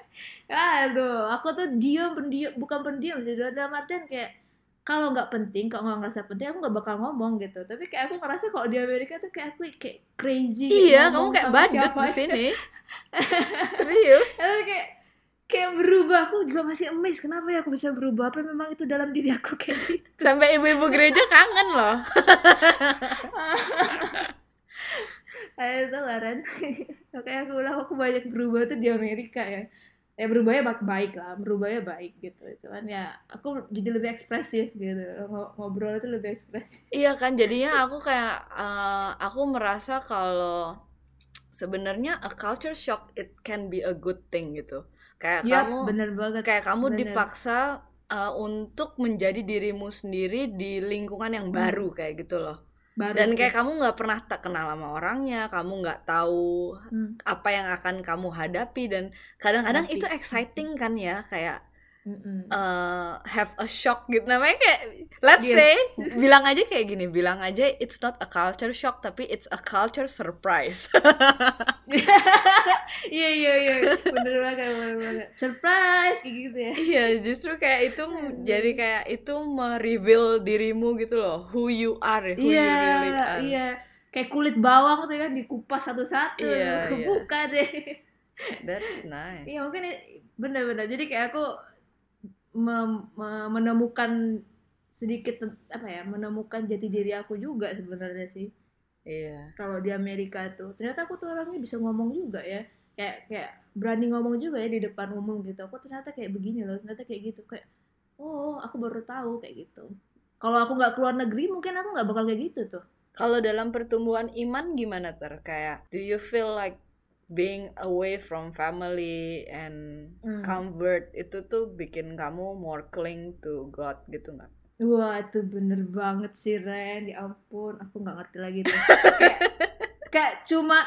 B: aduh, aku tuh diam pendiam, bukan pendiam sih, dalam artian kayak kalau nggak penting, kalau nggak ngerasa penting, aku nggak bakal ngomong gitu. Tapi kayak aku ngerasa kalau di Amerika tuh kayak aku kayak crazy.
A: Iya, kamu kayak badut di sini. Serius?
B: Aku kayak kayak berubah. Aku juga masih amazed kenapa ya aku bisa berubah. Apa memang itu dalam diri aku kayak gitu.
A: Sampai ibu-ibu gereja kangen loh.
B: Ayo lah Ren. Makanya aku bilang aku banyak berubah tuh di Amerika ya. Ya berubahnya baik-baik lah, berubahnya baik gitu. Cuman ya aku jadi lebih ekspresif gitu. Ng- Ngobrol itu lebih ekspresif.
A: Iya kan, jadinya aku kayak eh, aku merasa kalau sebenarnya a culture shock it can be a good thing gitu. Kayak
B: Iya,
A: kamu
B: bener banget.
A: kayak kamu
B: bener.
A: dipaksa eh, untuk menjadi dirimu sendiri di lingkungan yang
B: Hmm.
A: baru kayak gitu loh.
B: Baru
A: Dan kayak kamu nggak pernah tak kenal sama orangnya, kamu nggak tahu
B: Hmm,
A: apa yang akan kamu hadapi dan kadang-kadang itu exciting kan ya kayak
B: mm-mm.
A: uh, have a shock gitu namanya kayak let's
B: Yes.
A: say bilang aja kayak gini bilang aja it's not a culture shock tapi it's a culture surprise
B: Iya iya iya, bener banget, bener banget. Surprise kayak gitu ya.
A: iya justru kayak itu jadi kayak itu mereveal dirimu gitu loh who you are who you
B: Iya
A: really are
B: iya. Kayak kulit bawang tuh kan dikupas satu-satu,
A: Iya, iya.
B: kebuka deh.
A: that's nice
B: Iya mungkin bener-bener. Jadi kayak aku mem- me- menemukan sedikit apa ya menemukan jati diri aku juga sebenarnya sih.
A: Iya.
B: kalau di Amerika tuh ternyata aku tuh orangnya bisa ngomong juga ya. Kayak kayak berani ngomong juga ya di depan umum gitu. Aku ternyata kayak begini loh ternyata kayak gitu. Kayak oh aku baru tahu kayak gitu. Kalau aku nggak keluar negeri mungkin aku nggak bakal kayak gitu tuh.
A: Kalau dalam pertumbuhan iman gimana ter? Kayak do you feel like being away from family and
B: Hmm.
A: convert itu tuh bikin kamu more cling to God gitu nggak?
B: Wah itu bener banget sih Ren, ya ampun, aku nggak ngerti lagi tuh. kayak, kayak cuma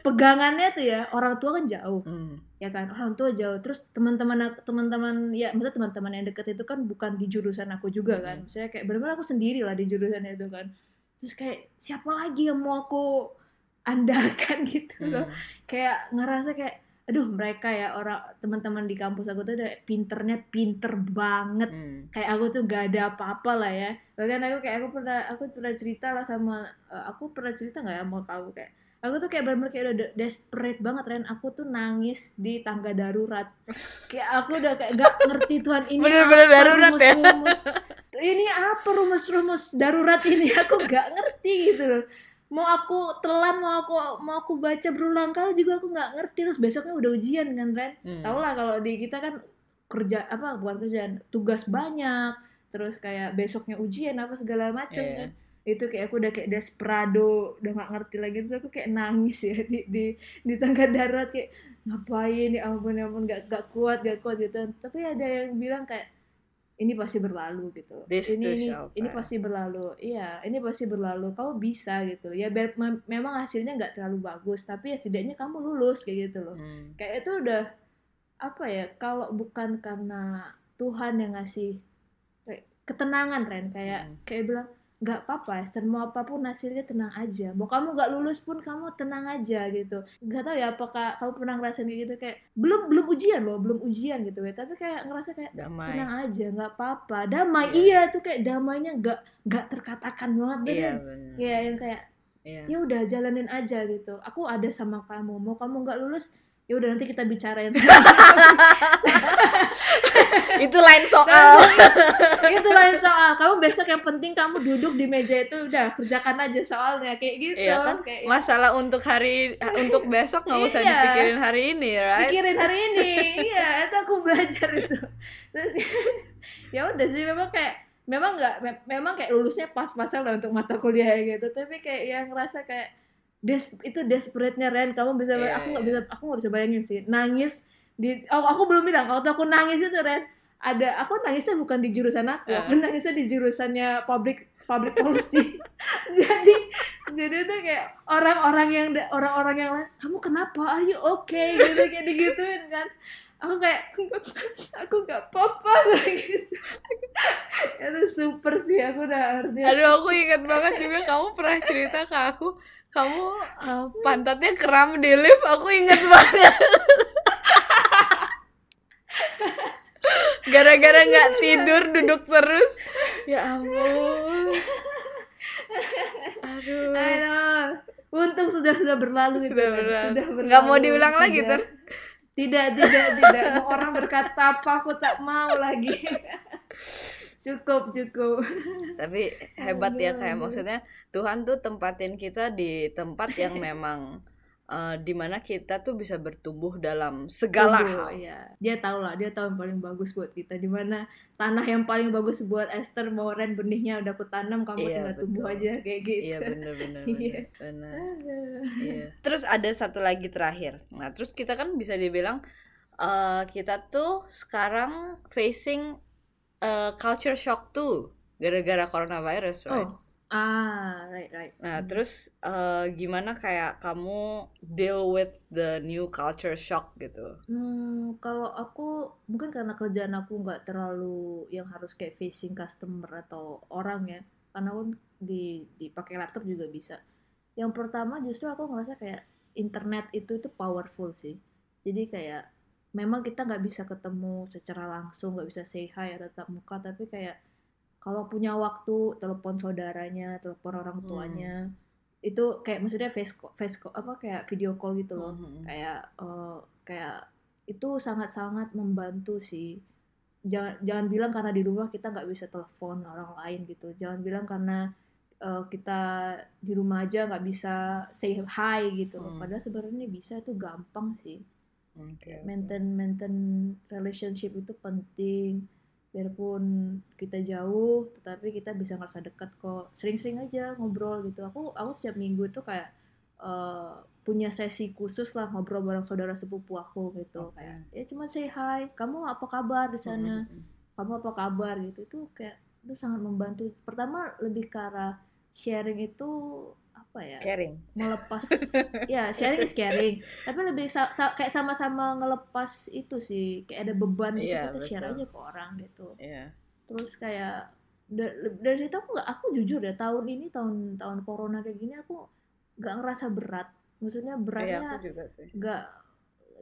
B: pegangannya tuh ya orang tua kan jauh,
A: Hmm.
B: ya kan orang tua jauh. Terus teman-teman aku- teman-teman ya maksudnya teman-teman yang deket itu kan bukan di jurusan aku juga kan.
A: Hmm.
B: Misalnya kayak benar-benar aku sendiri lah di jurusan itu kan. Terus kayak siapa lagi yang mau aku andalkan gitu loh.
A: Hmm.
B: Kayak ngerasa kayak aduh mereka ya orang teman-teman di kampus aku tuh udah pinternya pinter banget
A: Hmm.
B: kayak aku tuh gak ada apa-apa lah ya bahkan aku kayak aku pernah aku pernah cerita lah sama eh, aku pernah cerita nggak ya mau kamu kayak aku tuh kayak bener-bener kayak udah de- desperate banget Ren aku tuh nangis di tangga darurat kayak aku udah kayak gak ngerti Tuhan ini
A: Bener-bener
B: apa
A: darurat ya?
B: rumus-rumus ini apa rumus-rumus darurat ini aku gak ngerti gitu loh mau aku telan mau aku mau aku baca berulang kali juga aku nggak ngerti. Terus besoknya udah ujian kan Ren?
A: Hmm.
B: tau lah kalau di kita kan kerja apa bukan kerjaan tugas banyak. Terus kayak besoknya ujian apa segala macam
A: Iya.
B: kan. Itu kayak aku udah kayak desperado udah nggak ngerti lagi. Terus aku kayak nangis ya di di di tangga darat. Kayak ngapain? Ya ampun ya ampun. Gak, gak kuat gak kuat gitu tapi ada yang bilang kayak ini pasti berlalu gitu.
A: This
B: ini ini ini pasti berlalu. Iya ini pasti berlalu. Kamu bisa gitu. Ya biar mem- memang hasilnya nggak terlalu bagus tapi ya setidaknya kamu lulus kayak gitu loh.
A: Hmm.
B: kayak itu udah apa ya kalau bukan karena Tuhan yang ngasih kayak ketenangan Ren. Kayak
A: Hmm.
B: kayak bilang nggak apa-apa semua apa pun hasilnya tenang aja mau kamu nggak lulus pun kamu tenang aja gitu nggak tahu ya apakah kamu pernah ngerasain kayak gitu kayak belum belum ujian loh belum ujian gitu ya tapi kayak ngerasa kayak
A: Damai.
B: tenang aja nggak apa-apa damai
A: Iya.
B: iya tuh kayak damainya nggak nggak terkatakan banget deh
A: Iya
B: Ren.
A: benar.
B: Kayak yang kayak
A: Iya.
B: ya udah jalanin aja gitu aku ada sama kamu mau kamu nggak lulus ya udah nanti kita bicarain
A: Itu lain soal.
B: itu lain soal kamu besok yang penting kamu duduk di meja itu udah kerjakan aja soalnya kayak gitu
A: Iya kan?
B: kayak
A: Masalah untuk hari untuk besok nggak usah
B: Iya.
A: dipikirin hari ini, right?
B: pikirin hari ini iya itu aku belajar itu terus ya udah sih memang kayak memang nggak me- memang kayak lulusnya pas-pasan lah untuk mata kuliah gitu tapi kayak yang ngerasa kayak des itu desperate-nya Ren kamu bisa
A: Iya,
B: aku nggak
A: iya.
B: bisa aku nggak bisa bayangin sih nangis di oh, aku belum bilang waktu aku nangis itu Ren ada aku nangisnya bukan di jurusan aku
A: Eh.
B: aku nangisnya di jurusannya public public policy jadi jadi itu kayak orang-orang yang orang-orang yang lain kamu kenapa are you okay gitu kayak digituin kan aku kayak aku nggak apa-apa gitu itu super sih aku udah ngerti
A: Aduh, aku ingat banget juga kamu pernah cerita ke aku, kamu uh, pantatnya kram di lift. Aku ingat banget. Gara-gara nggak tidur, duduk terus. Ya ampun. Aduh.
B: Aduh, untung sudah sudah berlalu itu
A: Sudah
B: kan.
A: berlalu.
B: Sudah
A: Nggak mau
B: berlalu,
A: diulang lagi. Ter?
B: Tidak, tidak, tidak. Mau orang berkata apa aku tak mau lagi. cukup, cukup.
A: Tapi hebat ya kayak maksudnya Tuhan tuh tempatin kita di tempat yang memang uh, di mana kita tuh bisa bertumbuh dalam segala
B: Tumbuh,
A: hal.
B: Iya. Dia tahu lah, dia tahu yang paling bagus buat kita. Di mana tanah yang paling bagus buat Esther mau Ren benihnya udah aku tanam, kamu
A: Iya,
B: tinggal tumbuh
A: betul.
B: aja kayak gitu.
A: Iya bener
B: Iya.
A: bener, bener.
B: Aduh.
A: Iya. Terus ada satu lagi terakhir. Nah terus kita kan bisa dibilang uh, kita tuh sekarang facing uh, culture shock tuh gara-gara coronavirus, right?
B: Oh. Ah, right, right.
A: Nah
B: Hmm.
A: terus uh, gimana kayak kamu deal with the new culture shock gitu?
B: Hmm, kalau aku mungkin karena kerjaan aku nggak terlalu yang harus kayak facing customer atau orang ya, karena pun di dipakai laptop juga bisa. Yang pertama justru aku ngerasa kayak internet itu itu powerful sih. Jadi kayak memang kita nggak bisa ketemu secara langsung, nggak bisa say hi atau tatap muka, tapi kayak kalau punya waktu telepon saudaranya, telepon orang
A: Hmm.
B: tuanya, itu kayak maksudnya face call, face call, apa kayak video call gitu loh
A: Mhm.
B: kayak eh, kayak itu sangat-sangat membantu sih jangan jangan bilang karena di rumah kita nggak bisa telepon orang lain gitu jangan bilang karena uh, kita di rumah aja nggak bisa say hi gitu
A: Hmm.
B: padahal sebenarnya bisa itu gampang sih
A: oke.
B: maintain maintain relationship itu penting biarpun kita jauh tetapi kita bisa ngerasa dekat kok. Sering-sering aja ngobrol gitu. Aku aku setiap minggu tuh kayak eh, punya sesi khusus lah ngobrol bareng saudara sepupu aku gitu.
A: Oke.
B: kayak ya cuma say hi. Kamu apa kabar di sana?
A: Mm, mm,
B: kamu apa kabar? gitu. Itu kayak itu sangat membantu. Pertama lebih ke arah sharing itu apa ya
A: Caring.
B: melepas ya sharing is caring tapi lebih sa- sa- kayak sama-sama ngelepas itu sih kayak ada beban gitu
A: Iya,
B: kita share
A: betul.
B: aja ke orang gitu
A: Iya.
B: terus kayak da- dari situ aku nggak aku jujur ya tahun ini tahun tahun corona kayak gini aku nggak ngerasa berat maksudnya
A: Iya,
B: beratnya
A: aku juga sih.
B: nggak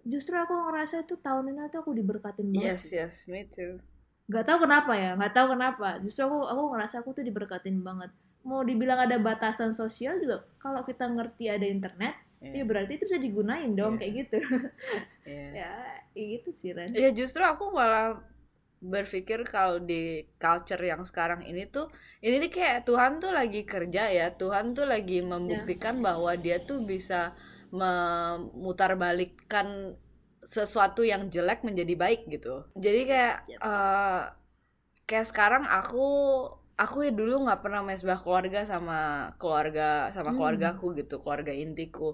B: justru aku ngerasa itu tahun ini tuh aku diberkatin banget
A: Yes,
B: sih.
A: yes, me too.
B: nggak tahu kenapa ya nggak tahu kenapa justru aku aku ngerasa aku tuh diberkatin banget mau dibilang ada batasan sosial juga kalau kita ngerti ada internet ya
A: Iya.
B: berarti itu bisa digunain dong
A: Iya.
B: kayak gitu
A: Iya.
B: ya gitu sih Ren
A: Ya justru aku malah berpikir kalau di culture yang sekarang ini tuh ini nih kayak Tuhan tuh lagi kerja ya Tuhan tuh lagi membuktikan bahwa dia tuh bisa memutarbalikkan sesuatu yang jelek menjadi baik gitu jadi kayak
B: Yap.
A: eh, kayak sekarang aku aku ya dulu nggak pernah mesbah keluarga sama keluarga sama
B: Hmm.
A: keluargaku gitu keluarga intiku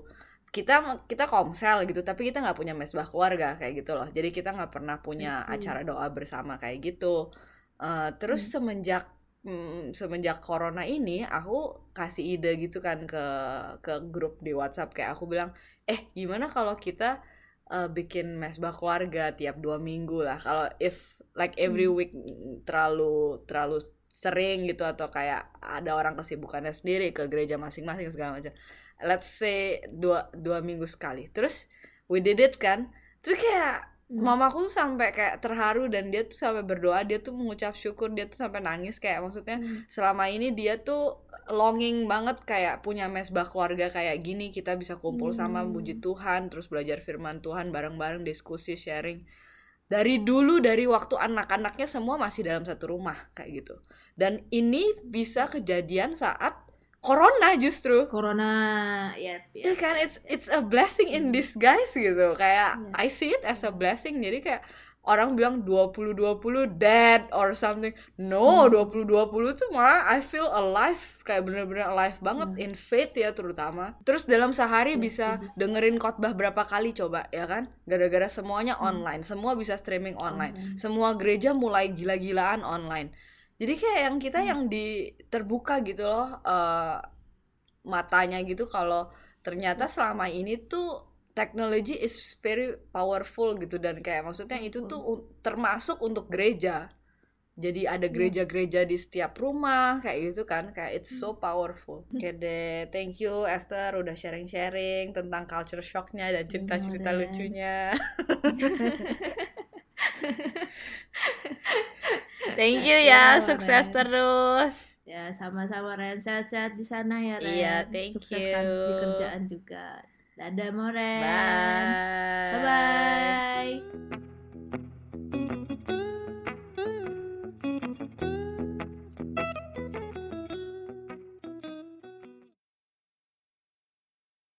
A: kita kita komsel gitu tapi kita nggak punya mesbah keluarga kayak gitu loh jadi kita nggak pernah punya
B: see.
A: acara doa bersama kayak gitu Eh, terus
B: Hmm.
A: semenjak mm, semenjak corona ini aku kasih ide gitu kan ke ke grup di WhatsApp kayak aku bilang eh gimana kalau kita eh, bikin mesbah keluarga tiap dua minggu lah kalau if like every
B: Hmm.
A: week terlalu terlalu sering gitu atau kayak ada orang kesibukannya sendiri ke gereja masing-masing segala macam let's say dua dua minggu sekali terus we did it kan terus kayak
B: Hmm.
A: mamaku tuh sampai kayak terharu dan dia tuh sampai berdoa dia tuh mengucap syukur dia tuh sampai nangis kayak maksudnya
B: Hmm.
A: selama ini dia tuh longing banget kayak punya mesbah keluarga kayak gini kita bisa kumpul sama
B: Hmm.
A: puji Tuhan terus belajar firman Tuhan bareng-bareng diskusi sharing dari dulu dari waktu anak-anaknya semua masih dalam satu rumah kayak gitu dan ini bisa kejadian saat corona justru
B: corona ya
A: Iya kan, it's it's a blessing in disguise gitu. Kayak
B: Iya.
A: I see it as a blessing. Jadi kayak orang bilang 2020 dead or something. No,
B: Hmm.
A: 2020 tuh malah I feel alive, kayak bener-bener alive banget
B: Hmm.
A: in faith ya terutama. Terus dalam sehari
B: Iya,
A: bisa dengerin khotbah berapa kali coba ya kan? Gara-gara semuanya
B: Hmm.
A: online, semua bisa streaming online.
B: Online.
A: Semua gereja mulai gila-gilaan online. Jadi kayak yang kita
B: Hmm.
A: yang di terbuka gitu loh eh, matanya gitu kalau ternyata selama ini tuh technology is very powerful gitu dan kayak maksudnya itu tuh termasuk untuk gereja. Jadi ada
B: Iya.
A: gereja-gereja di setiap rumah kayak gitu kan kayak it's so powerful. Oke deh, thank you Esther udah sharing-sharing tentang culture shocknya dan cerita-cerita
B: Ren.
A: lucunya. thank you ya,
B: Ya,
A: sukses
B: Ren.
A: terus.
B: ya sama-sama Ren sehat-sehat di sana ya Ren
A: Iya, thank
B: sukseskan
A: you.
B: di kerjaan juga dadah Moren
A: Bye.
B: bye bye